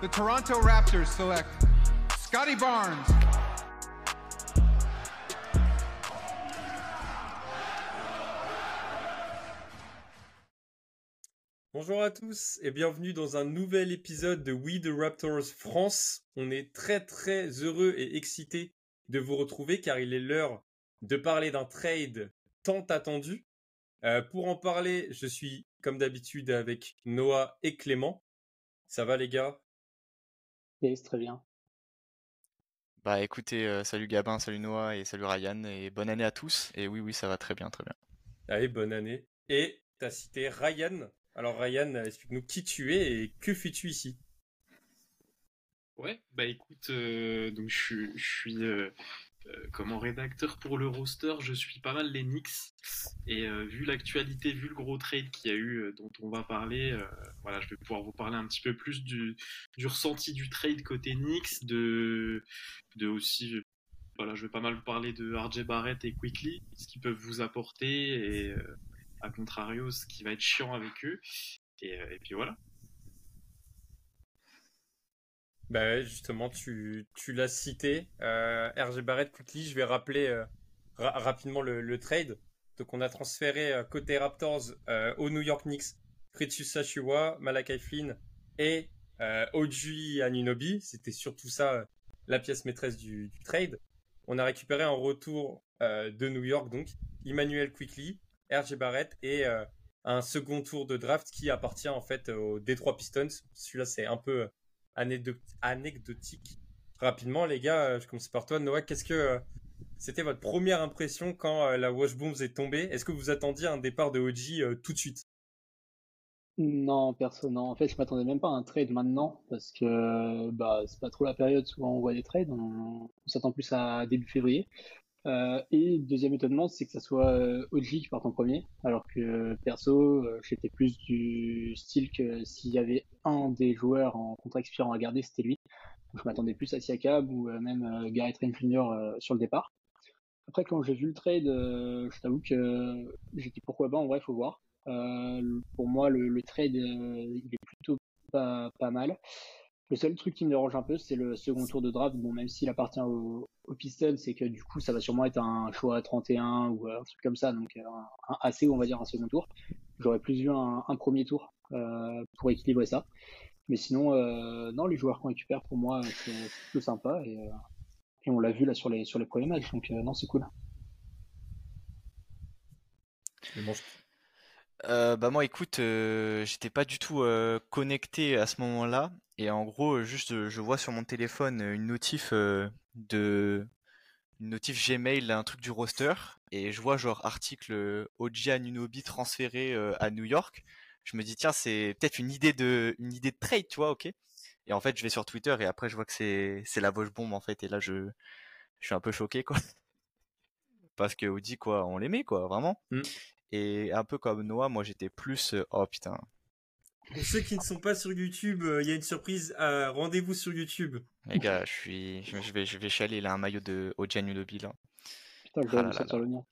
The Toronto Raptors select Scotty Barnes. Bonjour à tous et bienvenue dans un nouvel épisode de We the Raptors France. On est très très heureux et excités de vous retrouver car il est l'heure de parler d'un trade tant attendu. Euh, pour en parler, je suis comme d'habitude avec Noah et Clément. Ça va les gars? Yes, très bien. Bah écoutez, euh, salut Gabin, salut Noah et salut Ryan et bonne année à tous. Et oui, oui, ça va très bien, très bien. Allez, bonne année. Et t'as cité Ryan. Alors Ryan, explique-nous qui tu es et que fais-tu ici? Ouais, bah écoute, euh, donc je, suis- je suis euh, euh, comment rédacteur pour le roster, je suis pas mal les Knicks et euh, vu l'actualité, vu le gros trade qu'il y a eu euh, dont on va parler, euh, voilà, je vais pouvoir vous parler un petit peu plus du, ressenti du trade côté Knicks, de, aussi, voilà, je vais pas mal vous parler de RJ Barrett et Quickly, ce qu'ils peuvent vous apporter et à contrario ce qui va être chiant avec eux et puis voilà. Bah justement, tu, tu l'as cité. Euh, RG Barrett, quickly, je vais rappeler euh, ra- rapidement le, trade. Donc on a transféré euh, côté Raptors euh, au New York Knicks Fritzus Sachua, Malakai Flynn et Oji Anunobi. C'était surtout ça la pièce maîtresse du, trade. On a récupéré en retour de New York donc Emmanuel Quickly, RG Barrett et un second tour de draft qui appartient en fait aux Detroit Pistons. Celui-là c'est un peu anecdotique. Rapidement, les gars, euh, je commence par toi, Noah. Qu'est-ce que euh, c'était votre première impression quand euh, la Washboom est tombée? Est-ce que vous attendiez un départ de OG euh, tout de suite? Non, perso, non. En fait, je m'attendais même pas à un trade maintenant parce que bah c'est pas trop la période. Souvent, on voit des trades. On s'attend plus à début février. Euh, et deuxième étonnement, c'est que ça soit euh, OG qui parte en premier, alors que perso, euh, j'étais plus du style que s'il y avait un des joueurs en contrat expirant à garder, c'était lui. Donc, je m'attendais plus à Siakam ou euh, même euh, Garrett Trent Jr. euh, sur le départ. Après, quand j'ai vu le trade, euh, je t'avoue que j'ai dit pourquoi pas, en vrai, faut voir. Euh, pour moi, le, le trade, euh, il est plutôt pas, pas mal. Le seul truc qui me dérange un peu, c'est le second tour de draft. Bon, même s'il appartient au, au Pistons, c'est que du coup, ça va sûrement être un choix à 31 ou euh, un truc comme ça, donc euh, un, un assez, on va dire, un second tour. J'aurais plus vu un, un premier tour euh, pour équilibrer ça. Mais sinon, euh, non, les joueurs qu'on récupère, pour moi, c'est plutôt sympa et, euh, et on l'a vu là sur les sur les premiers matchs, donc euh, non, c'est cool. Mais bon, je- Euh, bah moi écoute, euh, j'étais pas du tout euh, connecté à ce moment-là et en gros euh, juste euh, je vois sur mon téléphone euh, une notif de une notif Gmail un truc du roster et je vois genre article OG Anunoby transféré à New York. Je me dis tiens c'est peut-être une idée de une idée de trade tu vois ok et en fait je vais sur Twitter et après je vois que c'est c'est la Voche bombe en fait et là je je suis un peu choqué quoi parce que OG quoi on l'aimait quoi vraiment Mm. et un peu comme Noah, moi j'étais plus oh putain. Pour ceux qui ne sont pas sur YouTube, euh, il y a une surprise. euh, Rendez-vous sur YouTube. Les gars, je suis je je vais je vais chialer, il a un maillot de OG Anunoby là. Putain, je Ah là. le mien.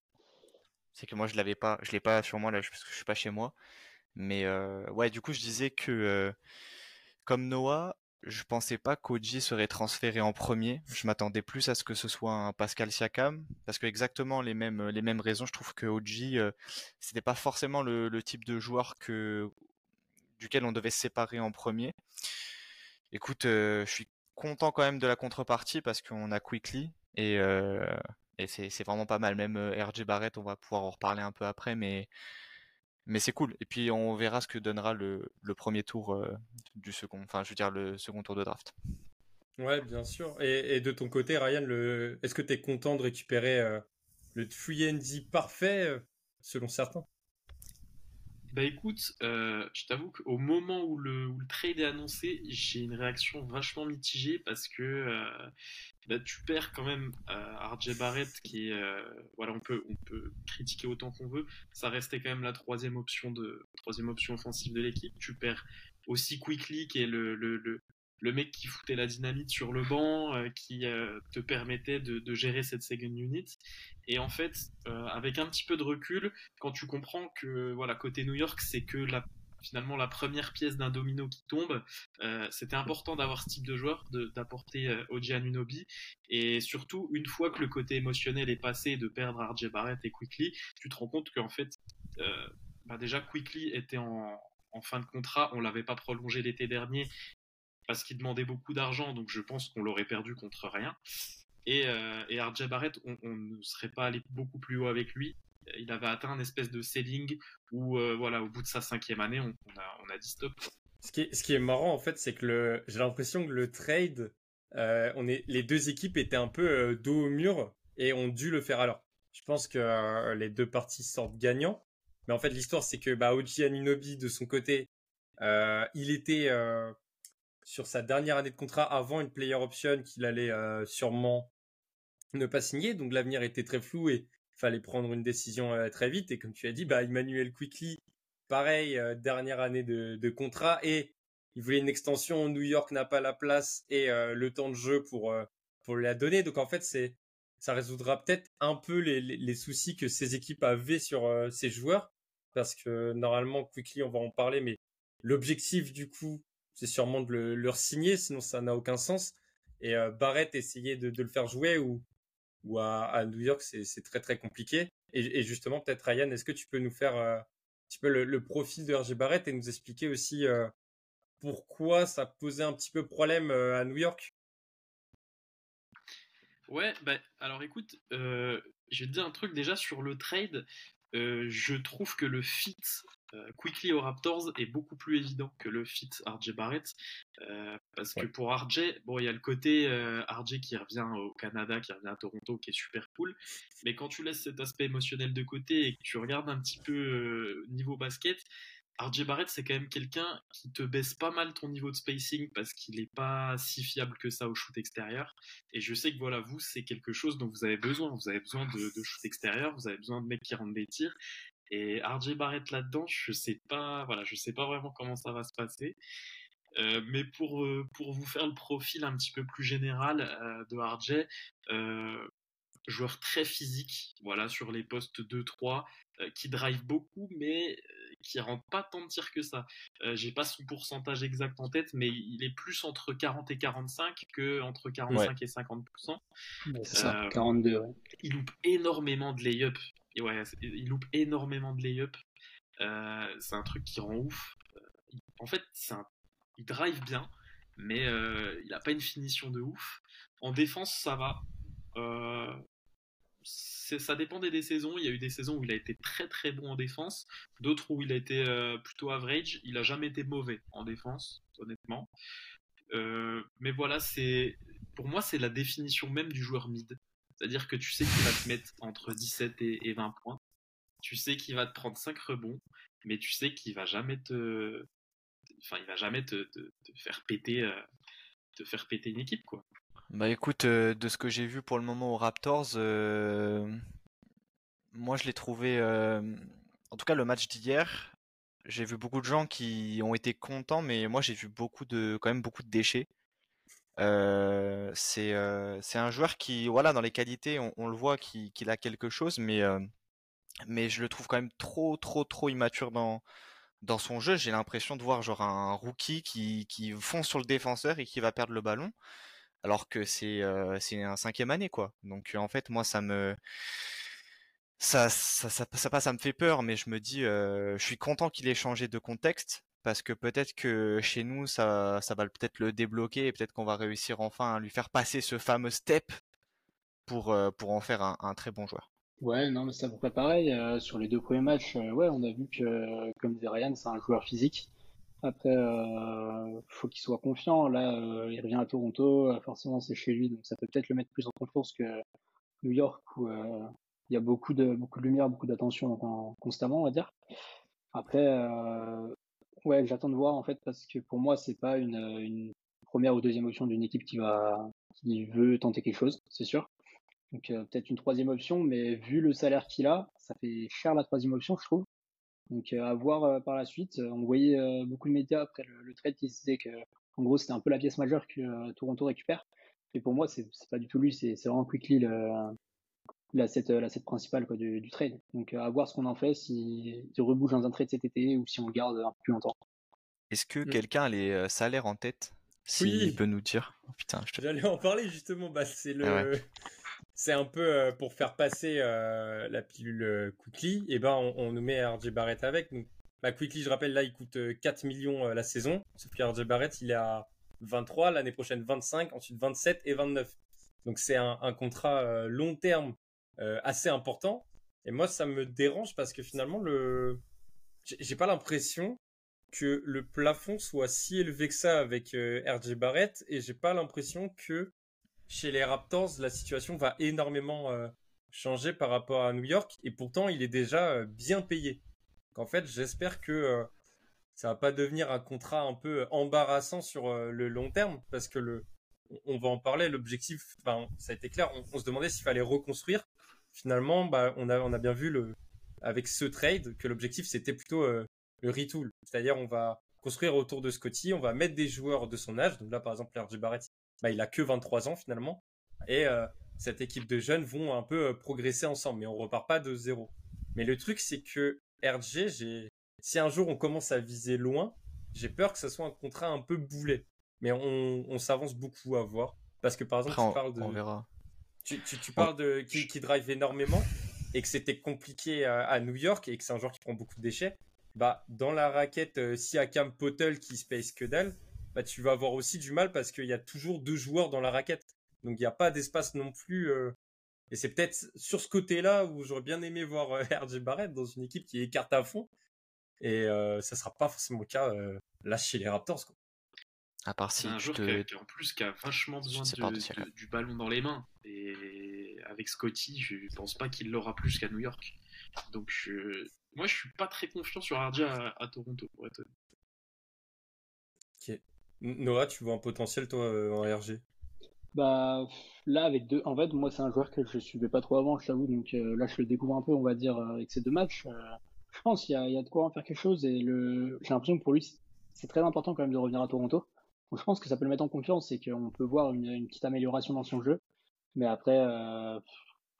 C'est que moi je l'avais pas, je l'ai pas sur moi là parce que je suis pas chez moi. Mais euh, ouais, du coup je disais que euh, comme Noah, je pensais pas qu'OG serait transféré en premier. Je m'attendais plus à ce que ce soit un Pascal Siakam parce que exactement les mêmes les mêmes raisons. Je trouve que OG euh, c'était pas forcément le, le type de joueur que duquel on devait se séparer en premier. Écoute, euh, je suis content quand même de la contrepartie parce qu'on a Quickly et, euh, c'est vraiment pas mal. Même euh, RJ Barrett, on va pouvoir en reparler un peu après, mais c'est cool. Et puis on verra ce que donnera le, premier tour du second, enfin je veux dire le second tour de draft. Ouais, bien sûr. Et, de ton côté, Ryan, est-ce que tu es content de récupérer le free parfait, selon certains? Bah écoute, euh, je t'avoue qu'au moment où le, trade est annoncé, j'ai une réaction vachement mitigée parce que euh, bah, tu perds quand même euh, Barrett qui est, euh, voilà, on peut, on peut critiquer autant qu'on veut, ça restait quand même la troisième option de troisième option offensive de l'équipe. Tu perds aussi Quickly qui est le, le mec qui foutait la dynamite sur le banc, qui te permettait de, gérer cette second unit. Et en fait, avec un petit peu de recul, quand tu comprends que voilà côté New York, c'est que la finalement la première pièce d'un domino qui tombe. Euh, c'était important d'avoir ce type de joueur, d'apporter euh, Oji Anunobi. Et surtout, une fois que le côté émotionnel est passé de perdre RJ Barrett et Quickly, tu te rends compte qu'en fait, euh, bah déjà Quickly était en, fin de contrat. On l'avait pas prolongé l'été dernier parce qu'il demandait beaucoup d'argent. Donc je pense qu'on l'aurait perdu contre rien. Et, RJ Barrett, on, ne serait pas allé beaucoup plus haut avec lui il avait atteint un espèce de ceiling où, euh, voilà, au bout de sa cinquième année, on, a, dit stop. Ce qui, est, marrant, en fait, c'est que j'ai l'impression que le trade, euh, les deux équipes étaient un peu euh, dos au mur et ont dû le faire alors. Je pense que les deux parties sortent gagnants. Mais en fait, l'histoire, c'est que bah, Oji Anunobi, de son côté, il était sur sa dernière année de contrat avant une player option qu'il allait sûrement ne pas signer. Donc l'avenir était très flou et fallait prendre une décision euh, très vite. Et comme tu as dit, bah, Emmanuel Quickly, pareil, euh, dernière année de, contrat et il voulait une extension. New York n'a pas la place et euh, le temps de jeu pour pour la donner. Donc en fait, c'est ça résoudra peut-être un peu les, soucis que ces équipes avaient sur ces joueurs parce que normalement Quickly, on va en parler, mais l'objectif du coup, c'est sûrement de le, leur signer, sinon ça n'a aucun sens. Et Barrett essayer de, le faire jouer ou à, New York, c'est très très compliqué. Et, justement, peut-être Ryan, est-ce que tu peux nous faire euh, un petit peu le, profil de RG Barrett et nous expliquer aussi euh, pourquoi ça posait un petit peu problème euh, à New York? Ouais, bah, alors écoute, je vais te dire un truc déjà sur le trade. Je trouve que le fit euh, Quickly aux Raptors est beaucoup plus évident que le fit RJ Barrett euh, parce que pour RJ, bon, il y a le côté euh, RJ qui revient au Canada, qui revient à Toronto, qui est super cool. Mais quand tu laisses cet aspect émotionnel de côté et que tu regardes un petit peu niveau basket, RJ Barrett, c'est quand même quelqu'un qui te baisse pas mal ton niveau de spacing parce qu'il n'est pas si fiable que ça au shoot extérieur. Et je sais que voilà, vous, c'est quelque chose dont vous avez besoin. Vous avez besoin de, shoot extérieur, vous avez besoin de mecs qui rendent des tirs. Et RJ Barrett là-dedans, je sais pas, voilà, je sais pas vraiment comment ça va se passer. Euh, mais pour, euh, pour vous faire le profil un petit peu plus général euh, de RJ, joueur très physique, voilà, sur les postes 2-3, qui drive beaucoup, mais qui rentre pas tant de tirs que ça. J'ai pas son pourcentage exact en tête, mais il est plus entre 40 et 45 que entre 45 et 50%. c'est ça, 42, Il loupe énormément de lay-up ouais, il loupe énormément de lay-up. Euh, c'est un truc qui rend ouf. Euh, en fait, un... il drive bien, mais euh, il n'a pas une finition de ouf. En défense, ça va. Ça dépendait des saisons. Il y a eu des saisons où il a été très très bon en défense, d'autres où il a été plutôt average. Il a jamais été mauvais en défense, honnêtement. mais voilà, c'est pour moi c'est la définition même du joueur mid. C'est-à-dire que tu sais qu'il va te mettre entre 17 et, 20 points. Tu sais qu'il va te prendre 5 rebonds, mais tu sais qu'il va jamais te, enfin, il va jamais te, faire péter, euh, te faire péter une équipe, quoi. Bah écoute, euh, de ce que j'ai vu pour le moment aux Raptors, euh, moi je l'ai trouvé, en tout cas le match d'hier, j'ai vu beaucoup de gens qui ont été contents, mais moi j'ai vu beaucoup de, quand même beaucoup de déchets. Euh, c'est euh, un joueur qui, voilà, dans les qualités, on, le voit qu'il a quelque chose, mais euh, je le trouve quand même trop trop trop immature dans dans son jeu. J'ai l'impression de voir genre un rookie qui qui fonce sur le défenseur et qui va perdre le ballon, alors que c'est c'est un cinquième année quoi. Donc en fait, moi ça me ça, ça, ça, ça, ça me fait peur, mais je me dis, je suis content qu'il ait changé de contexte parce que peut-être que chez nous, ça, ça va peut-être le débloquer et peut-être qu'on va réussir enfin à lui faire passer ce fameux step pour, euh, pour en faire un, très bon joueur. Ouais, non, mais c'est à peu près pareil. Euh, sur les deux premiers matchs, euh, ouais, on a vu que, comme disait Ryan, c'est un joueur physique. Après, euh, faut qu'il soit confiant. Là, il revient à Toronto, forcément c'est chez lui, donc ça peut peut-être le mettre plus en confiance que New York où il y a beaucoup de beaucoup de lumière, beaucoup d'attention constamment, on va dire. Après, Ouais, j'attends de voir en fait parce que pour moi c'est pas une, une première ou deuxième option d'une équipe qui va qui veut tenter quelque chose, c'est sûr. Donc euh, peut-être une troisième option, mais vu le salaire qu'il a, ça fait cher la troisième option, je trouve. Donc euh, à voir euh, par la suite. On voyait beaucoup de médias après le, trade qui disaient que En gros, c'était un peu la pièce majeure que Toronto récupère. Et pour moi, c'est pas du tout lui, c'est vraiment Quickly le, l'asset principal quoi, du, du, trade. Donc à voir ce qu'on en fait, s'il si rebouge dans un trade cet été ou si on le garde un peu plus longtemps. Est-ce que mm. quelqu'un a les salaires en tête? S'il peut nous dire. Oh, putain, je te... J'allais en parler justement. Bah, c'est le. Ah c'est un peu pour faire passer la pilule Quickly. Et ben, on, nous met RJ Barrett avec. Donc, bah, Quickly, je rappelle, là, il coûte 4 millions la saison. Sauf que RJ Barrett, il est à 23, l'année prochaine 25, ensuite 27 et 29. Donc c'est un, contrat euh, long terme euh, assez important. Et moi, ça me dérange parce que finalement, le, j'ai pas l'impression que le plafond soit si élevé que ça avec euh, RJ Barrett et j'ai pas l'impression que chez les Raptors, la situation va énormément changer par rapport à New York et pourtant il est déjà bien payé. Donc, en fait, j'espère que ça va pas devenir un contrat un peu embarrassant sur euh, le long terme parce que le on va en parler l'objectif enfin ça a été clair on, se demandait s'il fallait reconstruire finalement bah on a on a bien vu le avec ce trade que l'objectif c'était plutôt euh, le retool c'est-à-dire on va construire autour de Scotty on va mettre des joueurs de son âge donc là par exemple RJ Barrett bah il a que 23 ans finalement et euh, cette équipe de jeunes vont un peu progresser ensemble mais on repart pas de zéro mais le truc c'est que RJ j'ai si un jour on commence à viser loin, j'ai peur que ça soit un contrat un peu boulet. Mais on, s'avance beaucoup à voir. Parce que par exemple, tu parles de. On verra. Tu, parles de qui, drive énormément et que c'était compliqué à, New York et que c'est un joueur qui prend beaucoup de déchets. Bah, dans la raquette euh, Siakam Potel qui space que dalle, bah, tu vas avoir aussi du mal parce qu'il y a toujours deux joueurs dans la raquette. Donc il n'y a pas d'espace non plus. Euh, et c'est peut-être sur ce côté-là où j'aurais bien aimé voir euh, RJ Barrett dans une équipe qui écarte à fond. Et euh, ça sera pas forcément le cas euh, là chez les Raptors. Quoi. À part si un joueur qui, en plus qui a vachement besoin du ballon dans les mains. Et avec Scotty, je pense pas qu'il l'aura plus qu'à New York. Donc moi, je suis pas très confiant sur RJ à, Toronto. Pour être... Noah, tu vois un potentiel toi euh, en RG Bah là avec deux, en fait moi c'est un joueur que je suivais pas trop avant, je t'avoue, donc là je le découvre un peu, on va dire avec ces deux matchs je pense qu'il y, a de quoi en faire quelque chose et le... j'ai l'impression que pour lui, c'est très important quand même de revenir à Toronto. Donc je pense que ça peut le mettre en confiance et qu'on peut voir une, petite amélioration dans son jeu. Mais après, euh,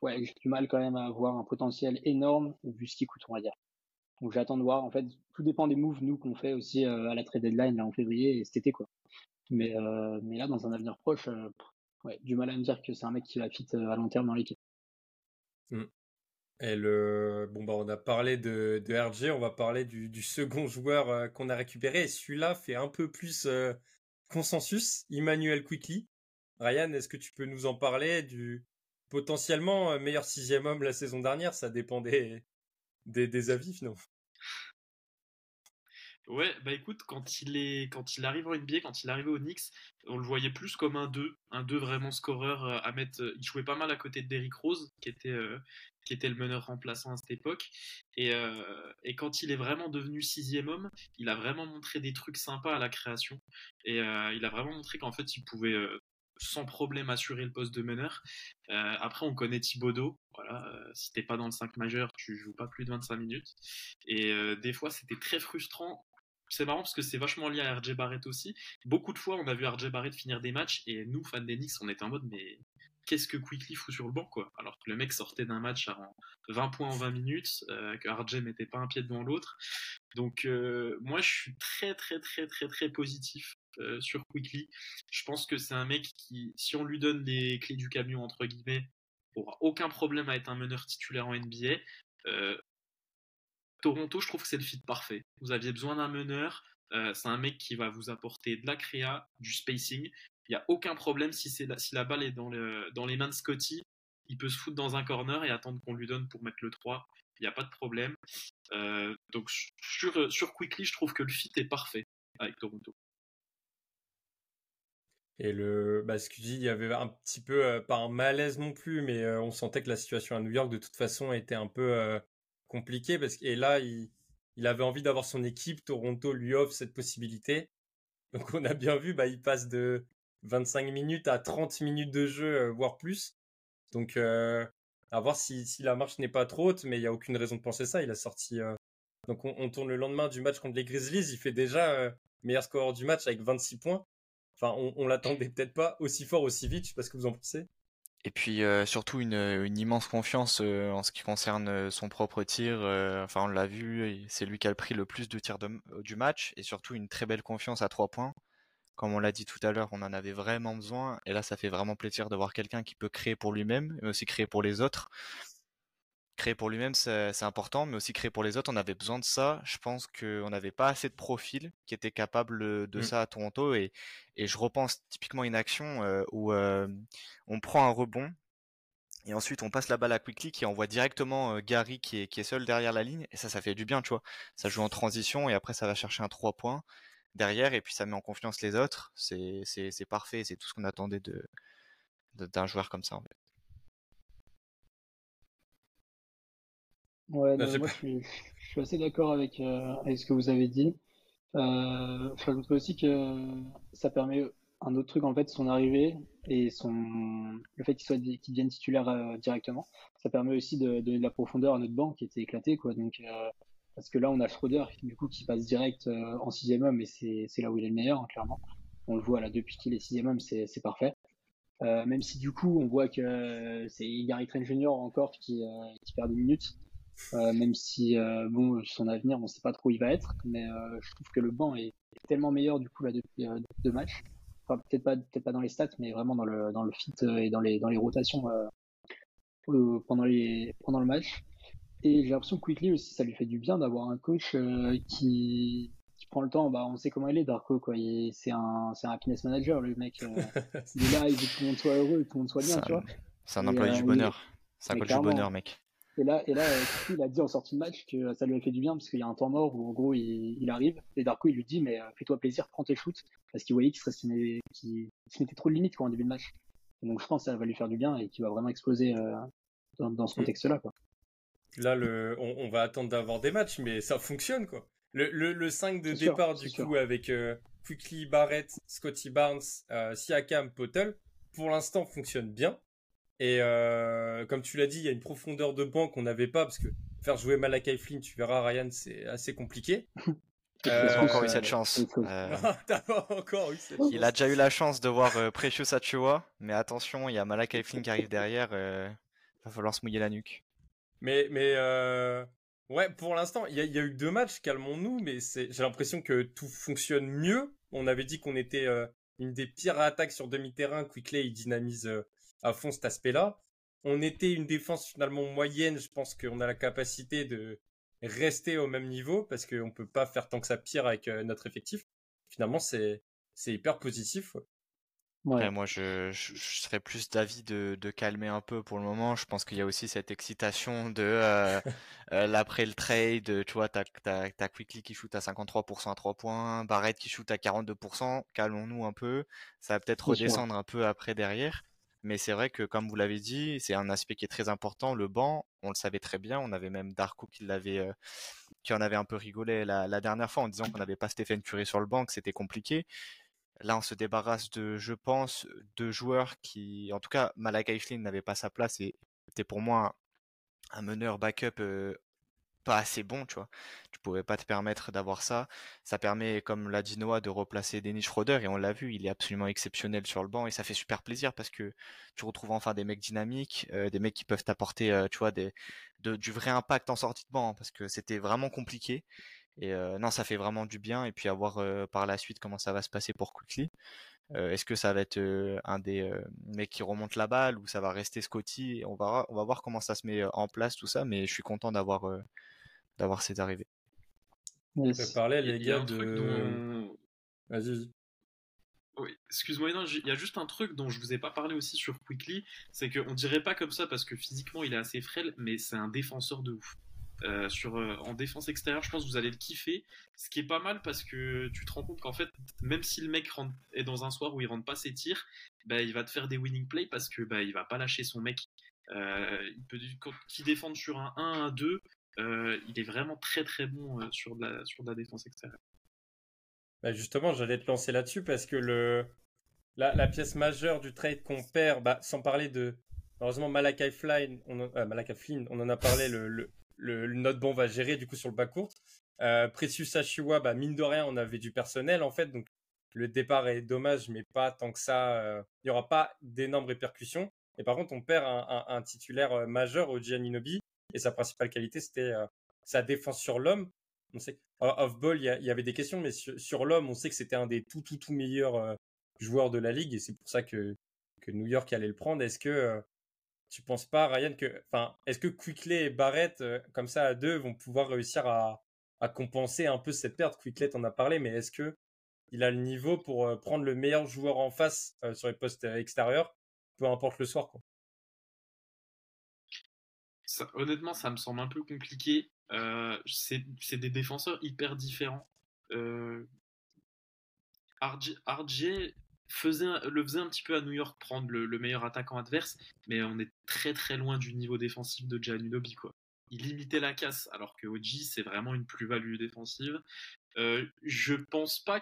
ouais, j'ai du mal quand même à avoir un potentiel énorme vu ce qu'il coûte, on va dire. Donc j'attends de voir. En fait, tout dépend des moves nous qu'on fait aussi euh, à la trade deadline là en février et cet été quoi. Mais euh, mais là dans un avenir proche, ouais, du mal à me dire que c'est un mec qui va fit à long terme dans l'équipe. Mm. Et le, bon, bah, on a parlé de, de RG, on va parler du, second joueur euh, qu'on a récupéré. Et celui-là fait un peu plus euh, consensus, Emmanuel Quickly. Ryan, est-ce que tu peux nous en parler du potentiellement euh, meilleur sixième homme la saison dernière? Ça dépendait des, avis finalement. Ouais, bah écoute, quand il est quand il arrive en NBA, quand il arrivait au Knicks, on le voyait plus comme un 2, un 2 vraiment scoreur euh, à mettre. Euh, il jouait pas mal à côté de Derrick Rose, qui était euh, qui était le meneur remplaçant à cette époque. Et, et quand il est vraiment devenu sixième homme, il a vraiment montré des trucs sympas à la création. Et il a vraiment montré qu'en fait, il pouvait sans problème assurer le poste de meneur. après, on connaît Thibodeau. Voilà, si t'es pas dans le 5 majeur, tu joues pas plus de 25 minutes. Et des fois, c'était très frustrant c'est marrant parce que c'est vachement lié à RJ Barrett aussi. Beaucoup de fois, on a vu RJ Barrett finir des matchs et nous, fans des Knicks, on était en mode mais qu'est-ce que Quickly fout sur le banc quoi? Alors que le mec sortait d'un match à 20 points en 20 minutes, euh, que RJ mettait pas un pied devant l'autre. Donc euh, moi, je suis très très très très très positif euh, sur Quickly. Je pense que c'est un mec qui, si on lui donne les clés du camion entre guillemets, aura aucun problème à être un meneur titulaire en NBA. Toronto, je trouve que c'est le fit parfait. Vous aviez besoin d'un meneur. Euh, c'est un mec qui va vous apporter de la créa, du spacing. Il n'y a aucun problème si, la, balle est dans, les mains de Scotty. Il peut se foutre dans un corner et attendre qu'on lui donne pour mettre le 3. Il n'y a pas de problème. Euh, donc sur, sur Quickly, je trouve que le fit est parfait avec Toronto. Et le, bah, ce que dis, il y avait un petit peu, euh, pas un malaise non plus, mais on sentait que la situation à New York, de toute façon, était un peu compliqué parce que là il, il avait envie d'avoir son équipe. Toronto lui offre cette possibilité. Donc on a bien vu, bah il passe de 25 minutes à 30 minutes de jeu, euh, voire plus. Donc euh, à voir si, si la marche n'est pas trop haute, mais il y a aucune raison de penser ça. Il a sorti. Euh, donc on, tourne le lendemain du match contre les Grizzlies. Il fait déjà meilleur score du match avec 26 points. Enfin, on, l'attendait peut-être pas aussi fort, aussi vite. Je sais pas ce que vous en pensez. Et puis surtout une, une, immense confiance en ce qui concerne son propre tir. enfin, on l'a vu, c'est lui qui a pris le plus de tirs du match et surtout une très belle confiance à trois points. Comme on l'a dit tout à l'heure, on en avait vraiment besoin et là, ça fait vraiment plaisir de voir quelqu'un qui peut créer pour lui-même, mais aussi créer pour les autres créer pour lui-même, c'est important, mais aussi créer pour les autres, on avait besoin de ça. Je pense qu'on n'avait pas assez de profils qui étaient capables de mmh. ça à Toronto. Et, et je repense typiquement une action euh, où euh, on prend un rebond et ensuite on passe la balle à Quickly qui envoie directement euh, Gary qui est, qui est seul derrière la ligne. Et ça, ça fait du bien, tu vois. Ça joue en transition et après ça va chercher un 3 points derrière et puis ça met en confiance les autres. C'est parfait, c'est tout ce qu'on attendait de d'un joueur comme ça en fait. Ouais, moi je suis, je suis assez d'accord avec, euh, avec ce que vous avez dit. Euh, je rajoute aussi que ça permet un autre truc en fait, son arrivée et son le fait qu'il soit qu'il devienne titulaire euh, directement, ça permet aussi de, donner de la profondeur à notre banc qui était éclaté quoi. Donc euh, parce que là on a Schroeder du coup qui passe direct en sixième homme et c'est c'est là où il est le meilleur hein, clairement. On le voit là depuis qu'il est sixième homme, c'est c'est parfait. même si du coup on voit que c'est Gary Trent Jr. encore qui qui perd des minutes. Euh, même si euh, bon son avenir on sait pas trop où il va être mais euh, je trouve que le banc est tellement meilleur du coup là depuis deux matchs. Enfin peut-être pas peut-être pas dans les stats mais vraiment dans le dans le fit et dans les dans les rotations pendant les pendant le match. Et j'ai l'impression que Quickly aussi ça lui fait du bien d'avoir un coach qui qui prend le temps. Bah on sait comment il est Darko quoi. C'est un c'est un happiness manager le mec il est là il veut que tout le monde soit heureux que tout le monde soit bien tu vois. c'est un employé du bonheur. C'est un coach du bonheur mec et là, et là il a dit en sortie de match que ça lui a fait du bien parce qu'il y a un temps mort où en gros il, il arrive et Darko il lui dit mais euh, fais-toi plaisir, prends tes shoots parce qu'il voyait qu'il se, qu se, mettait trop de limites quoi, en début de match. Et donc je pense que ça va lui faire du bien et qu'il va vraiment exploser euh, dans, dans, ce mm. contexte-là. Quoi. Là, le, on, on va attendre d'avoir des matchs, mais ça fonctionne quoi. Le, le, le 5 de départ du coup avec euh, Quickly, Barrett, Scotty Barnes, euh, Siakam, Potel, pour l'instant fonctionne bien. Et euh, comme tu l'as dit, il y a une profondeur de banc qu'on n'avait pas parce que faire jouer Malakai Flynn, tu verras Ryan, c'est assez compliqué. Euh, encore eu cette chance. Euh... encore eu cette il a déjà eu la chance de voir euh, Precious Achua, mais attention, il y a Malakai Flynn qui arrive derrière. Euh, va falloir se mouiller la nuque. Mais mais euh, ouais, pour l'instant, il y, y, a eu deux matchs. Calmons-nous, mais j'ai l'impression que tout fonctionne mieux. On avait dit qu'on était euh, une des pires attaques sur demi-terrain. Quickly, il dynamise à fond cet aspect-là. On était une défense finalement moyenne. Je pense qu'on a la capacité de rester au même niveau parce qu'on peut pas faire tant que ça pire avec euh, notre effectif. Finalement, c'est c'est hyper positif. Ouais. moi, je, je, serais plus d'avis de, de, calmer un peu pour le moment. Je pense qu'il y a aussi cette excitation de euh, euh, l'après le trade. Tu vois, t'as as, Quickly qui shoot à 53% à 3 points, Barrett qui shoot à 42%. Calmons-nous un peu. Ça va peut-être redescendre un peu après derrière. Mais c'est vrai que, comme vous l'avez dit, c'est un aspect qui est très important. Le banc, on le savait très bien. On avait même Darko qui en avait un peu rigolé la, dernière fois en disant qu'on n'avait pas Stephen Curry sur le banc, que c'était compliqué. Là, on se débarrasse de, je pense, de joueurs qui, en tout cas, Malaka Flynn n'avait pas sa place et était pour moi un, meneur backup pas assez bon, tu vois? Tu pouvais pas te permettre d'avoir ça. Ça permet, comme l'a dit Noah, de replacer Denis Schroeder et on l'a vu, il est absolument exceptionnel sur le banc et ça fait super plaisir parce que tu retrouves enfin des mecs dynamiques, euh, des mecs qui peuvent t'apporter, euh, tu vois, des, de, du vrai impact en sortie de banc hein, parce que c'était vraiment compliqué. Et euh, non, ça fait vraiment du bien et puis à voir par la suite comment ça va se passer pour Quickly. Est-ce que ça va être un des mecs qui remonte la balle ou ça va rester Scotty? On va on va voir comment ça se met en place tout ça, mais je suis content d'avoir d'avoir cette arrivée. Yes. parler les gars de. Vas-y. Oui, excuse-moi, il y a juste un truc dont je vous ai pas parlé aussi sur Quickly, c'est qu'on dirait pas comme ça parce que physiquement il est assez frêle, mais c'est un défenseur de ouf. Euh, sur, euh, en défense extérieure, je pense que vous allez le kiffer. Ce qui est pas mal parce que tu te rends compte qu'en fait, même si le mec rentre, est dans un soir où il rentre pas ses tirs, bah, il va te faire des winning plays parce que bah, il va pas lâcher son mec. Euh, il peut, qui défende sur un 1, un 2, euh, il est vraiment très très bon euh, sur, la, sur la défense extérieure. Bah justement, j'allais te lancer là-dessus parce que le, la, pièce majeure du trade qu'on perd, bah, sans parler de. Heureusement, Malakai Flynn, on, euh, Flynn, on en a parlé, le, le, le, notre bon va gérer du coup sur le bas court. Euh, Precious Ashiwa, bah, mine de rien, on avait du personnel en fait, donc le départ est dommage, mais pas tant que ça. Il n'y aura pas d'énormes répercussions. Et par contre, on perd un, titulaire majeur au Gianninobi. Et sa principale qualité, c'était sa défense sur l'homme. On sait off-ball, il y, avait des questions, mais sur, l'homme, on sait que c'était un des tout, tout, tout meilleurs joueurs de la ligue. Et c'est pour ça que, New York allait le prendre. Est-ce que tu penses pas, Ryan, que, enfin, est-ce que Quickley et Barrett, comme ça à deux, vont pouvoir réussir à, à compenser un peu cette perte? Quickley, en a parlé, mais est-ce que il a le niveau pour prendre le meilleur joueur en face sur les postes extérieurs, peu importe le soir, quoi? Honnêtement, ça me semble un peu compliqué. Euh, c'est des défenseurs hyper différents. Euh, faisait, le faisait un petit peu à New York prendre le, meilleur attaquant adverse, mais on est très très loin du niveau défensif de Giannunobi. Quoi. Il limitait la casse, alors que OG c'est vraiment une plus-value défensive. Euh, je pense pas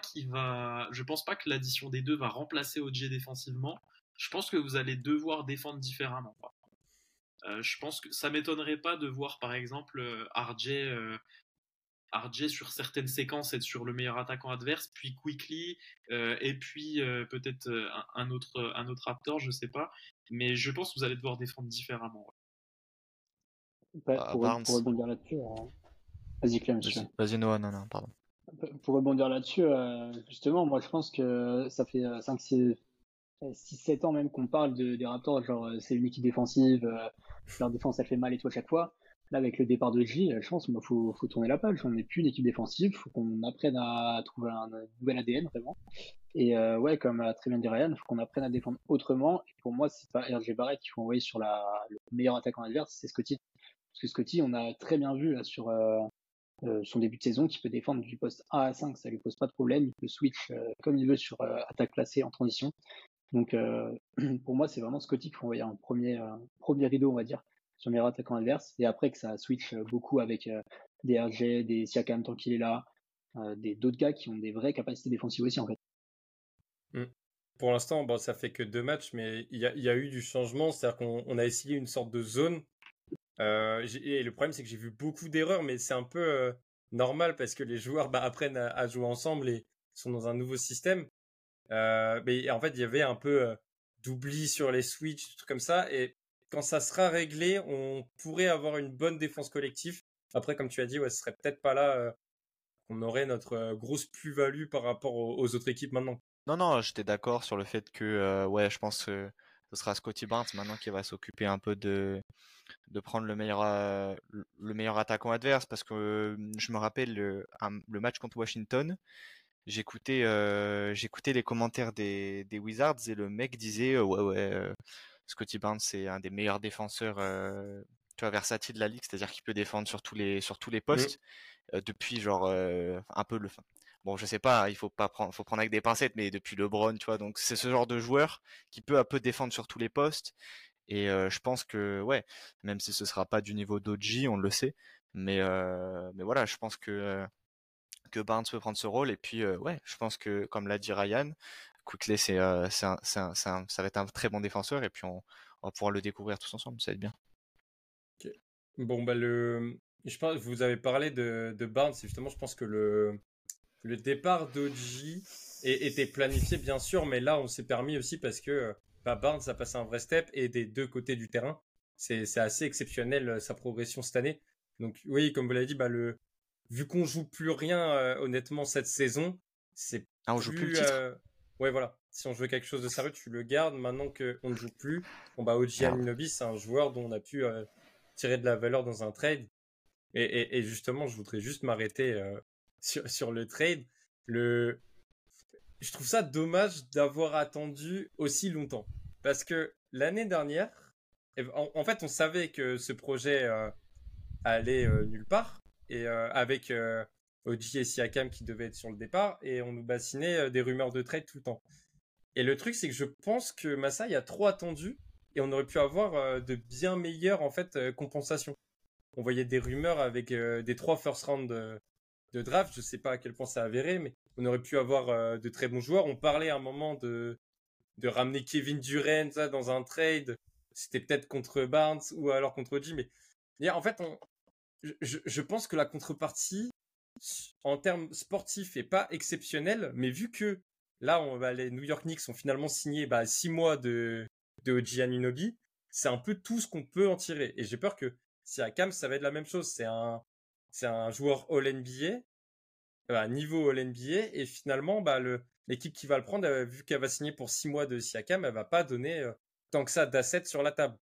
pense pas que l'addition des deux va remplacer OG défensivement. Je pense que vous allez devoir défendre différemment. Euh, je pense que ça m'étonnerait pas de voir par exemple euh, RJ, euh, RJ sur certaines séquences être sur le meilleur attaquant adverse, puis Quickly, et puis peut-être un, autre, un autre Raptor, je sais pas. Mais je pense que vous allez devoir défendre différemment. Bah, pour, rebondir là-dessus, vas-y Clem. Vas-y Noah, non, non, pardon. Pour rebondir là-dessus, justement, moi je pense que ça fait 5-6 6-7 ans même qu'on parle de, des Raptors, genre c'est une équipe défensive, leur défense, elle fait mal et tout à chaque fois. Là, avec le départ de J, je pense qu'il faut, faut tourner la page. On n'est plus une équipe défensive. Faut qu'on apprenne à trouver un, nouvel ADN, vraiment. Et euh, ouais, comme a très bien dit Ryan, faut qu'on apprenne à défendre autrement. Pour moi, c'est pas RG Barrett qu'il faut envoyer sur la, le meilleur attaquant adverse, c'est Scotty. Parce que Scotty, on a très bien vu là, sur euh, euh, son début de saison qu'il peut défendre du poste 1 à 5, ça lui pose pas de problème. Il peut switch comme il veut sur attaque placée en transition. Donc euh, pour moi, c'est vraiment Scotty qu'il faut envoyer un premier, euh, premier rideau, on va dire, sur les attaquants adverses. Et après que ça switch beaucoup avec euh, des RG, des Siakam tant qu'il est là, des d'autres gars qui ont des vraies capacités défensives aussi en fait. Mmh. Pour l'instant, bon, ça fait que deux matchs, mais il y a, eu du changement. C'est-à-dire qu'on a essayé une sorte de zone. et le problème, c'est que j'ai vu beaucoup d'erreurs, mais c'est un peu normal parce que les joueurs bah, apprennent à, jouer ensemble et sont dans un nouveau système. Euh, mais en fait, il y avait un peu euh, d'oubli sur les switches, trucs comme ça. Et quand ça sera réglé, on pourrait avoir une bonne défense collective. Après, comme tu as dit, ouais, ce serait peut-être pas là euh, qu'on aurait notre grosse plus-value par rapport aux, autres équipes maintenant. Non, non, j'étais d'accord sur le fait que, ouais, je pense que ce sera Scotty Barnes maintenant qui va s'occuper un peu de, de prendre le meilleur, le meilleur attaquant adverse parce que je me rappelle le, le match contre Washington, j'écoutais euh, j'écoutais les commentaires des, des Wizards et le mec disait euh, ouais ouais euh, Scotty Barnes c'est un des meilleurs défenseurs tu vois versatiles de la ligue c'est-à-dire qu'il peut défendre sur tous les sur tous les postes mmh. depuis genre un peu le fin bon je sais pas il faut pas prendre faut prendre avec des pincettes mais depuis LeBron tu vois donc c'est ce genre de joueur qui peut un peu défendre sur tous les postes et je pense que ouais même si ce sera pas du niveau d'Oji on le sait mais mais voilà je pense que que Barnes peut prendre ce rôle. Et puis, ouais, je pense que, comme l'a dit Ryan, Quickly, c'est, euh, ça va être un très bon défenseur. Et puis, on, va pouvoir le découvrir tous ensemble. Ça va être bien. Bon, bah, le, je pense, vous avez parlé de, Barnes. Justement, je pense que le, le départ d'Oji était planifié, bien sûr. Mais là, on s'est permis aussi parce que bah, Barnes a passé un vrai step et des deux côtés du terrain. C'est assez exceptionnel sa progression cette année. Donc oui, comme vous l'avez dit, bah, le, vu qu'on joue plus rien euh, honnêtement cette saison, c'est ah, on joue plus le titre. Euh, ouais voilà, si on veut quelque chose de sérieux, tu le gardes. Maintenant qu'on ne joue plus, bon bah Oji Aminobi, c'est un joueur dont on a pu euh, tirer de la valeur dans un trade. Et, et, justement, je voudrais juste m'arrêter sur, sur le trade. Le, je trouve ça dommage d'avoir attendu aussi longtemps parce que l'année dernière, en, en, fait, on savait que ce projet allait nulle part et euh, avec euh, Oji et Siakam qui devaient être sur le départ et on nous bassinait euh, des rumeurs de trade tout le temps. Et le truc c'est que je pense que Masai a trop attendu et on aurait pu avoir de bien meilleures en fait compensations. On voyait des rumeurs avec des trois first round de, draft, je sais pas à quel point ça avéré, mais on aurait pu avoir de très bons joueurs. On parlait à un moment de de ramener Kevin Durant dans un trade. C'était peut-être contre Barnes ou alors contre Oji, mais en fait, on, je, pense que la contrepartie, en termes sportifs, est pas exceptionnelle, mais vu que là, bah, les New York Knicks ont finalement signé bah, six mois de, de OG Anunobi. C'est un peu tout ce qu'on peut en tirer. Et j'ai peur que si à Cam, ça va être la même chose. C'est un, joueur All-NBA, bah, niveau All-NBA, et finalement, bah, l'équipe qui va le prendre, euh, vu qu'elle va signer pour six mois de Siakam, elle va pas donner euh, tant que ça d'assets sur la table.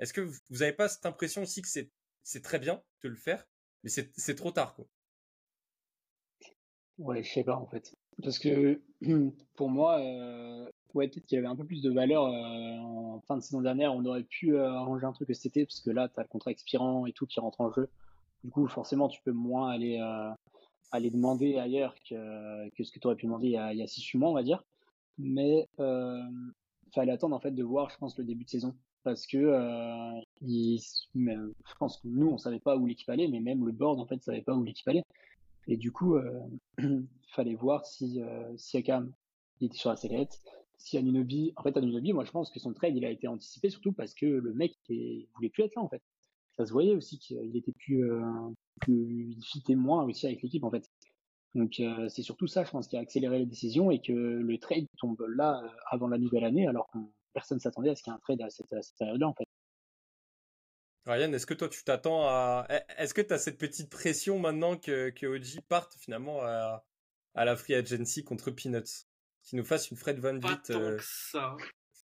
Est-ce que vous n'avez pas cette impression aussi que c'est, c'est très bien de le faire, mais c'est, trop tard, quoi Ouais, je sais pas en fait. Parce que pour moi, ouais, peut-être qu'il y avait un peu plus de valeur euh, en fin de saison dernière. On aurait pu euh, arranger un truc cet été, parce que là, tu as le contrat expirant et tout qui rentre en jeu. Du coup, forcément, tu peux moins aller, euh, aller demander ailleurs que, ce que tu aurais pu demander il y a, il y 6-8 mois, on va dire. Mais fallait attendre en fait de voir, je pense, le début de saison. Parce que euh, il, je pense que nous, on savait pas où l'équipe allait, mais même le board, en fait, savait pas où l'équipe allait. Et du coup, euh, fallait voir si euh, il était sur la sellette, si Anunobi, en fait Anunobi, moi je pense que son trade il a été anticipé surtout parce que le mec il voulait plus être là en fait. Ça se voyait aussi qu'il était plus, euh, plus il fitait moins aussi avec l'équipe en fait. Donc euh, c'est surtout ça je pense qui a accéléré les décisions et que le trade tombe là euh, avant la nouvelle année alors que personne s'attendait à ce qu'il y ait un trade à cette, à cette période-là en fait. Ryan, est-ce que toi tu t'attends à. Est-ce que tu as cette petite pression maintenant que, que OG parte finalement à, à la free agency contre Peanuts Qui nous fasse une Fred Van Pas Vliet tant euh, que ça.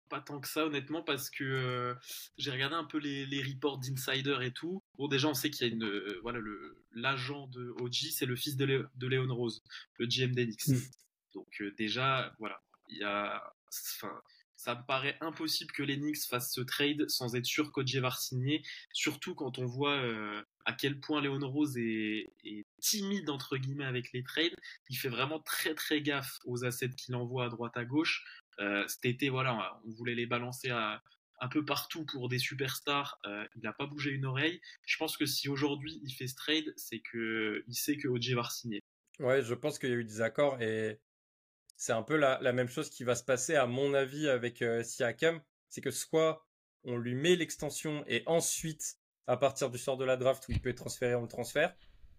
Pas tant que ça, honnêtement, parce que euh, j'ai regardé un peu les, les reports d'insider et tout. Bon, déjà, on sait qu'il y a une. euh, voilà, le l'agent de OG, c'est le fils de, Lé- de Léon Rose, le GM d'Enix. Mm. Donc, euh, déjà, voilà. Il y a. Enfin. Ça me paraît impossible que les Knicks fassent ce trade sans être sûr qu'OG va signer, surtout quand on voit euh, à quel point Léon Rose est, timide entre guillemets avec les trades. Il fait vraiment très très gaffe aux assets qu'il envoie à droite à gauche. Euh, cet été, voilà, on voulait les balancer un peu partout pour des superstars. Euh, il n'a pas bougé une oreille. Je pense que si aujourd'hui il fait ce trade, c'est que il sait que OG va signer. Ouais, je pense qu'il y a eu des accords et c'est un peu la, la même chose qui va se passer à mon avis avec euh, Siakam. C'est que soit on lui met l'extension et ensuite, à partir du sort de la draft où il peut être transféré, on le transfère.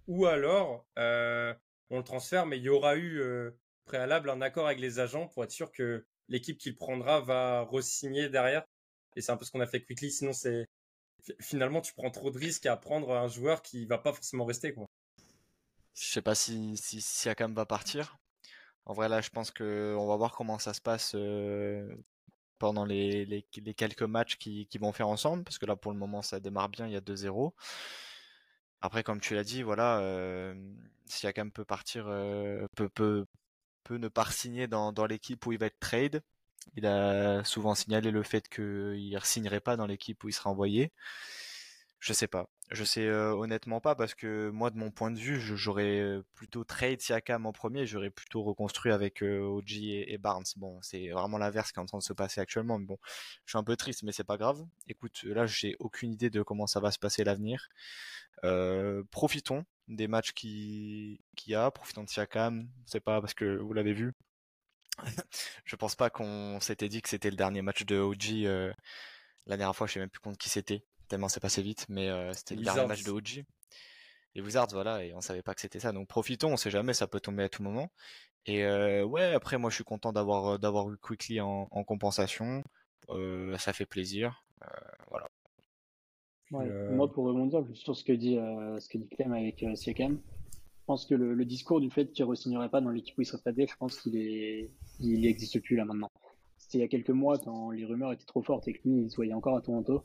Ou alors, euh, on le transfère, mais il y aura eu euh, préalable un accord avec les agents pour être sûr que l'équipe qu'il prendra va re-signer derrière. Et c'est un peu ce qu'on a fait avec Quickly. Sinon, c'est finalement, tu prends trop de risques à prendre un joueur qui va pas forcément rester, quoi. Je sais pas si, si Siakam va partir. En vrai, là, je pense que on va voir comment ça se passe euh, pendant les, quelques matchs qui, qui vont faire ensemble, parce que là, pour le moment, ça démarre bien, il y a 2-0. Après, comme tu l'as dit, voilà, euh, Siakam peut partir, euh, peut ne pas signer dans, dans l'équipe où il va être trade. Il a souvent signalé le fait qu'il ne signerait pas dans l'équipe où il sera envoyé. Je sais pas. Je sais honnêtement pas parce que moi, de mon point de vue, j'aurais plutôt trade Siakam en premier. J'aurais plutôt reconstruit avec OG et, Barnes. Bon, c'est vraiment l'inverse qui est en train de se passer actuellement. Mais bon, je suis un peu triste, mais c'est pas grave. Écoute, là, j'ai aucune idée de comment ça va se passer l'avenir. Profitons des matchs qui qu'il y a. Profitons de Siakam. C'est pas parce que vous l'avez vu. je pense pas qu'on s'était dit que c'était le dernier match de OG. la dernière fois, je sais même plus contre qui c'était tellement c'est passé vite, mais euh, c'était le dernier match de OG. Les Wizards, voilà, et on savait pas que c'était ça. Donc profitons, on sait jamais, ça peut tomber à tout moment. Et euh, ouais, après moi je suis content d'avoir euh, d'avoir eu Quickly en, en compensation. Euh, ça fait plaisir. Euh, voilà. Ouais, Euh, Moi, pour rebondir sur ce que dit, euh, ce que dit Clem avec euh, Siakam, je pense que le, le discours du fait qu'il ne re-signerait pas dans l'équipe où il serait tradé, je pense qu'il est, il n'existe plus là maintenant. C'était il y a quelques mois quand les rumeurs étaient trop fortes et que lui, il se voyait encore à Toronto.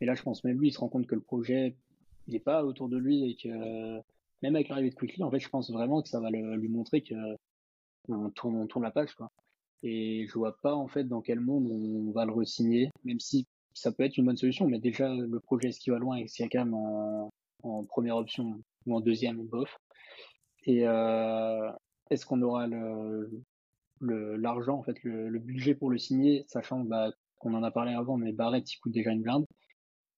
Et là, je pense même lui, il se rend compte que le projet, il n'est pas autour de lui et que même avec l'arrivée de Quickly, en fait, je pense vraiment que ça va le- lui montrer que on tourne, on tourne la page, quoi. Et je vois pas en fait dans quel monde on va le re-signer, même si ça peut être une bonne solution, mais déjà le projet est-ce qu'il va loin avec Siakam en, en première option ou en deuxième, bof. Et euh, est-ce qu'on aura le l'argent, en fait, le, budget pour le signer, sachant bah, qu'on en a parlé avant, mais Barrett, il coûte déjà une blinde.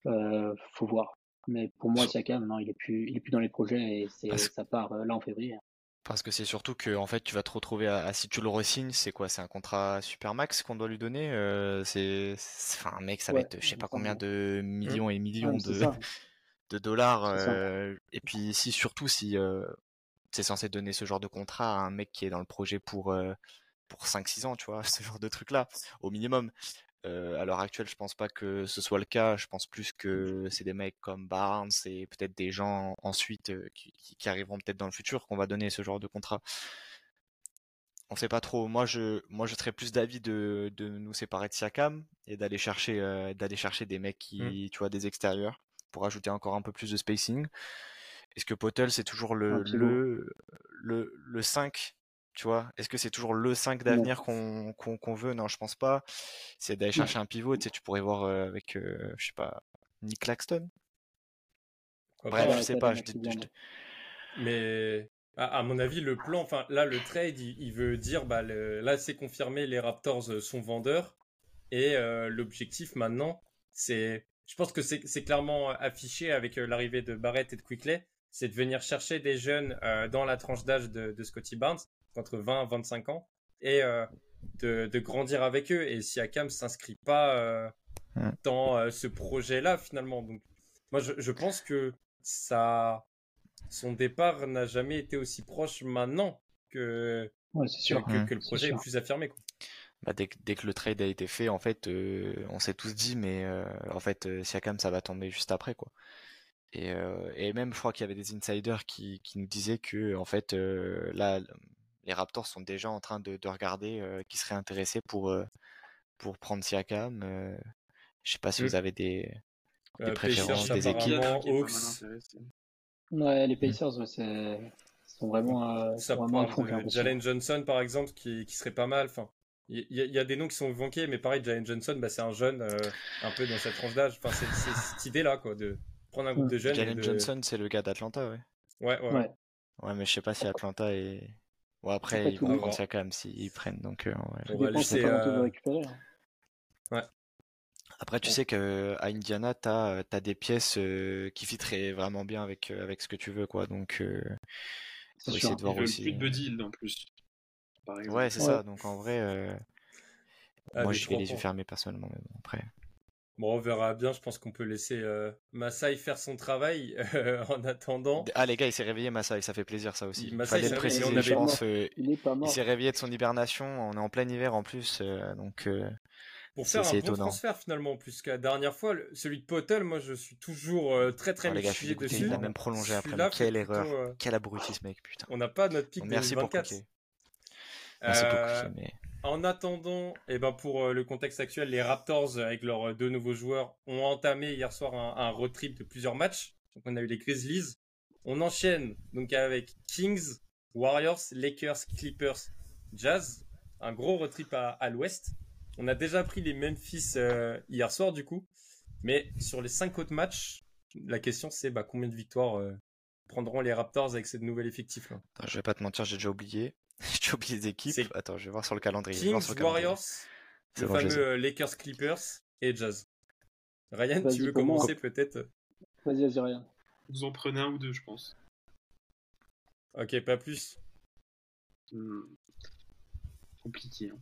Euh, faut voir. Mais pour moi, non, il est plus, il est plus dans les projets et c'est, ça part euh, là en février. Parce que c'est surtout que en fait tu vas te retrouver à, à- si tu le re-signes, c'est quoi? C'est un contrat super max qu'on doit lui donner. euh, c'est, enfin mec, ça va être je sais pas combien de millions et millions Ouais, de dollars. Euh, et puis si surtout si c'est censé donner ce genre de contrat à un mec qui est dans le projet pour pour 5-6 ans, tu vois, ce genre de truc-là, au minimum. Euh, à l'heure actuelle, je pense pas que ce soit le cas. Je pense plus que c'est des mecs comme Barnes et peut-être des gens ensuite euh, qui, qui arriveront peut-être dans le futur qu'on va donner ce genre de contrat. On sait pas trop. Moi, je, moi, je serais plus d'avis de, de nous séparer de Siakam et d'aller chercher, euh, d'aller chercher des mecs qui, Mm. tu vois, des extérieurs pour ajouter encore un peu plus de spacing. Est-ce que Potel, c'est toujours le, le, le 5 tu vois, est-ce que c'est toujours le 5 d'avenir qu'on veut? Non, je pense pas. C'est d'aller chercher un pivot. Tu sais, tu pourrais voir euh, avec, euh, je sais pas, Nick Claxton. Bref. Ouais, je sais pas. Je. Mais à, mon avis, le plan, enfin là, le trade, il, il veut dire, bah, le- là, c'est confirmé, les Raptors euh, sont vendeurs. Et euh, l'objectif maintenant, c'est, je pense que c'est clairement affiché avec l'arrivée de Barrett et de Quickley, c'est de venir chercher des jeunes euh, dans la tranche d'âge de, de Scotty Barnes, entre 20 et 25 ans, et euh, de, de grandir avec eux. Et Siakam s'inscrit pas euh, dans euh, ce projet-là finalement. Donc, moi, je, je pense que ça, son départ n'a jamais été aussi proche maintenant que, Ouais, que, sûr. que- que le projet est sûr. plus affirmé. Quoi. bah, dès, que- dès que le trade a été fait, en fait, euh, on s'est tous dit, mais euh, en fait, euh, Siakam, ça va tomber juste après, quoi. Et, euh, et même, je crois qu'il y avait des insiders qui, qui nous disaient que, en fait, euh, là, les Raptors sont déjà en train de, de regarder euh, qui serait intéressé pour, euh, pour prendre Siakam. euh, je sais pas si vous avez des, des Euh, préférences, Pacers, des équipes. Hawks. Ouais, les Pacers, ouais, c'est... sont vraiment, euh, Ça sont vraiment parle. Jalen Johnson, par exemple, qui, qui serait pas mal. Enfin, il y, a- il y a des noms qui sont évoqués, mais pareil, Jalen Johnson, bah, c'est un jeune euh, un peu dans cette tranche d'âge. Enfin, c'est cette idée-là, quoi, de prendre un groupe de jeunes. Jalen de- Johnson, c'est le gars d'Atlanta, ouais. Ouais, ouais. Ouais. Ouais, mais je sais pas si Atlanta est. Bon, après, ils vont le- prendre Siakam s'ils prennent, donc euh, ouais. On va laisser, euh, récupérer. hein. Après, tu sais que à Indiana, t'as as des pièces euh, qui fitteraient vraiment bien avec euh, avec ce que tu veux, quoi. Donc, euh, C'est essayer de voir aussi. plus de Buddy en plus. Par. Ouais, c'est Ouais. ça. Donc, en vrai, euh, Ah, moi, j'y vais les yeux fermés personnellement. Mais bon, après. Bon, on verra bien. Je pense qu'on peut laisser euh, Masai faire son travail euh, en attendant. Ah, les gars, il s'est réveillé, Massa, ça fait plaisir, ça aussi. Massa, Fallait il le s'est préciser, je pense. euh, Il est pas il s'est réveillé de son hibernation. On est en plein hiver en plus, euh, donc. euh, Pour C'est- faire un bon étonnant. transfert finalement, puisque la dernière fois, le- celui de Potel, moi je suis toujours euh, très très oh, les gars, je suis mitigé dégoûté. dessus. Il a même prolongé après. Quelle plutôt, erreur. euh, Quel abruti, ce mec, putain. On n'a pas notre pic 2024. Coquet. Merci pour Euh, Coquet, mais. En attendant, et ben pour euh, le contexte actuel, les Raptors, euh, avec leurs euh, deux nouveaux joueurs, ont entamé hier soir un, un road trip de plusieurs matchs. On a eu les Grizzlies. On enchaîne donc avec Kings, Warriors, Lakers, Clippers, Jazz. Un gros road trip à, l'ouest. On a déjà pris les Memphis hier soir du coup. Mais sur les cinq autres matchs, la question c'est bah, combien de victoires prendront les Raptors avec ce nouvel effectif là je vais pas te mentir, j'ai déjà oublié. j'ai oublié les équipes. C'est- Attends, je vais voir sur le calendrier. Kings, sur le calendrier. Warriors, C'est le bon, fameux euh, Lakers Clippers et Jazz. Ryan, Vas-y, tu veux commencer peut-être? Vas-y, vas-y, rien. Vous en prenez un ou deux, je pense. Ok, pas plus. Hmm. Compliqué.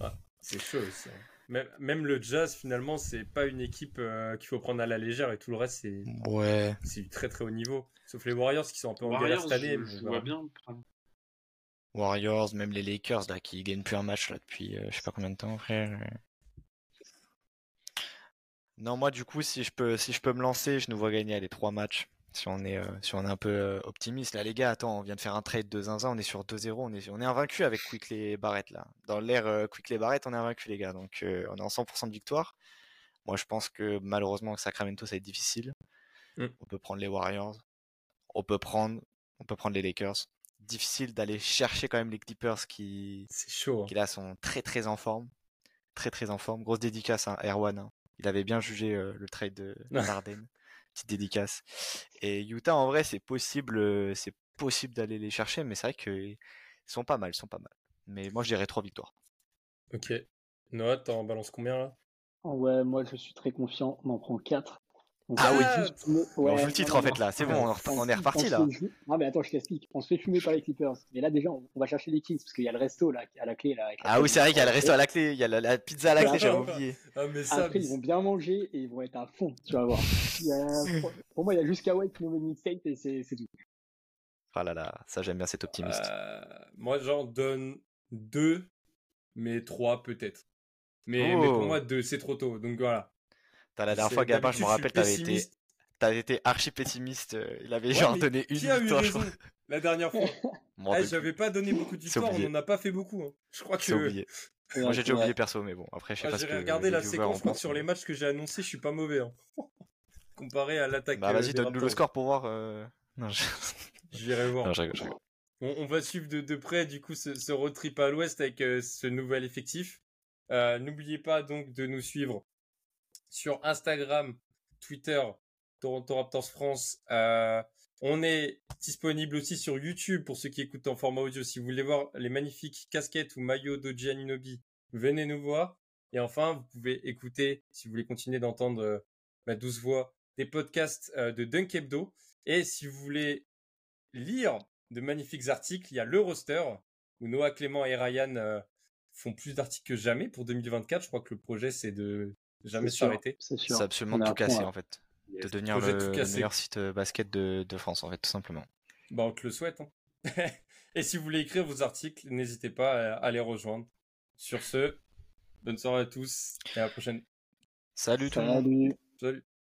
hein. C'est chaud aussi. hein. Même, même le Jazz, finalement, c'est pas une équipe euh, qu'il faut prendre à la légère et tout le reste, c'est Ouais. c'est du très très haut niveau. Sauf les Warriors qui sont un peu en galère Warriors, cette année. je, mais je on vois verra. bien. Warriors, même les Lakers là, qui gagnent plus un match là depuis euh, je sais pas combien de temps, frère. Non, moi du coup, si je peux, si je peux me lancer, je nous vois gagner les trois matchs. Si on est, euh, si on est un peu euh, optimiste. Là, les gars, attends, on vient de faire un trade de zinzin, on est sur 2-0, on est, on est invaincu avec Quickly et Barrett là. Dans l'ère euh, Quickly et Barrett, on est invaincu les gars, donc euh, on est en 100% de victoire. Moi, je pense que malheureusement, Sacramento, ça va être difficile. Mm. On peut prendre les Warriors, on peut prendre, on peut prendre les Lakers. Difficile d'aller chercher quand même les Clippers qui, C'est chaud. hein. qui là sont très très en forme. Très très en forme. Grosse dédicace à Erwan. hein. Il avait bien jugé euh, le trade de Harden. Petite dédicace. Et Utah, en vrai, c'est possible, euh, c'est possible d'aller les chercher, mais c'est vrai qu'ils sont pas mal, ils sont pas mal. Mais moi, je dirais trois victoires. Ok. Noah, t'en balances combien là? Ouais, moi je suis très confiant. On en prend 4. Ah oui. juste Mais on joue le titre non, en fait là, c'est bon, on, est on reparti là. Non mais attends, je t'explique. On se fait fumer par les Clippers. Mais là déjà, on, on va chercher les Kings parce qu'il y a le resto là à la clé là. avec la Ah oui, c'est vrai qu'il y a le resto à la clé, il y a la, la pizza à la clé, j'avais oublié. Ah, mais ça. Après, mais ils vont bien manger et ils vont être à fond. Tu vas voir. A- pour- moi, il y a juste Kawhi qui nous met une mixtape et c'est tout. Ah là là, ça j'aime bien cet optimiste. Euh, moi, j'en donne deux. mais 3 peut-être. Mais, mais pour Oh. moi, 2, c'est trop tôt. Donc voilà. T'as la dernière fois, Gabin, je me rappelle, t'avais été, t'avais été archi pessimiste. euh, Il avait Ouais, genre donné une Qui a eu victoire, je raison crois. la dernière fois? Je m'en Ah, rappelle J'avais pas donné beaucoup victoires, on en a pas fait beaucoup. hein. Je crois que. oublié. Moi, j'ai déjà oublié perso, mais bon, après, je sais Ah, pas ce J'ai que regardé la séquence, sur les matchs que j'ai annoncés, je suis pas mauvais. hein. Comparé à l'attaque. Bah, euh, vas-y, donne-nous le score pour voir. euh, Non, je... J'irai voir. non, je rigole, je rigole. On, on va suivre de, de près du coup ce, ce road trip à l'ouest avec euh, ce nouvel effectif. Euh, N'oubliez pas donc de nous suivre sur Instagram, Twitter, Toronto Raptors France. Euh, on est disponible aussi sur YouTube pour ceux qui écoutent en format audio. Si vous voulez voir les magnifiques casquettes ou maillots d'Oji Anunoby, venez nous voir. Et enfin, vous pouvez écouter, si vous voulez continuer d'entendre euh, ma douce voix, des podcasts euh, de Dunk Hebdo. Et si vous voulez lire de magnifiques articles, il y a le roster où Noah Clément et Ryan font plus d'articles que jamais pour 2024. Je crois que le projet c'est de jamais s'arrêter. C'est sûr. C'est absolument tout casser, là. en fait. De devenir le, meilleur site euh, basket de, de France, en fait, tout simplement. Bah, on te le souhaite. hein. et si vous voulez écrire vos articles, n'hésitez pas à, les rejoindre. Sur ce, bonne soirée à tous et à la prochaine. Salut tout le monde. Salut.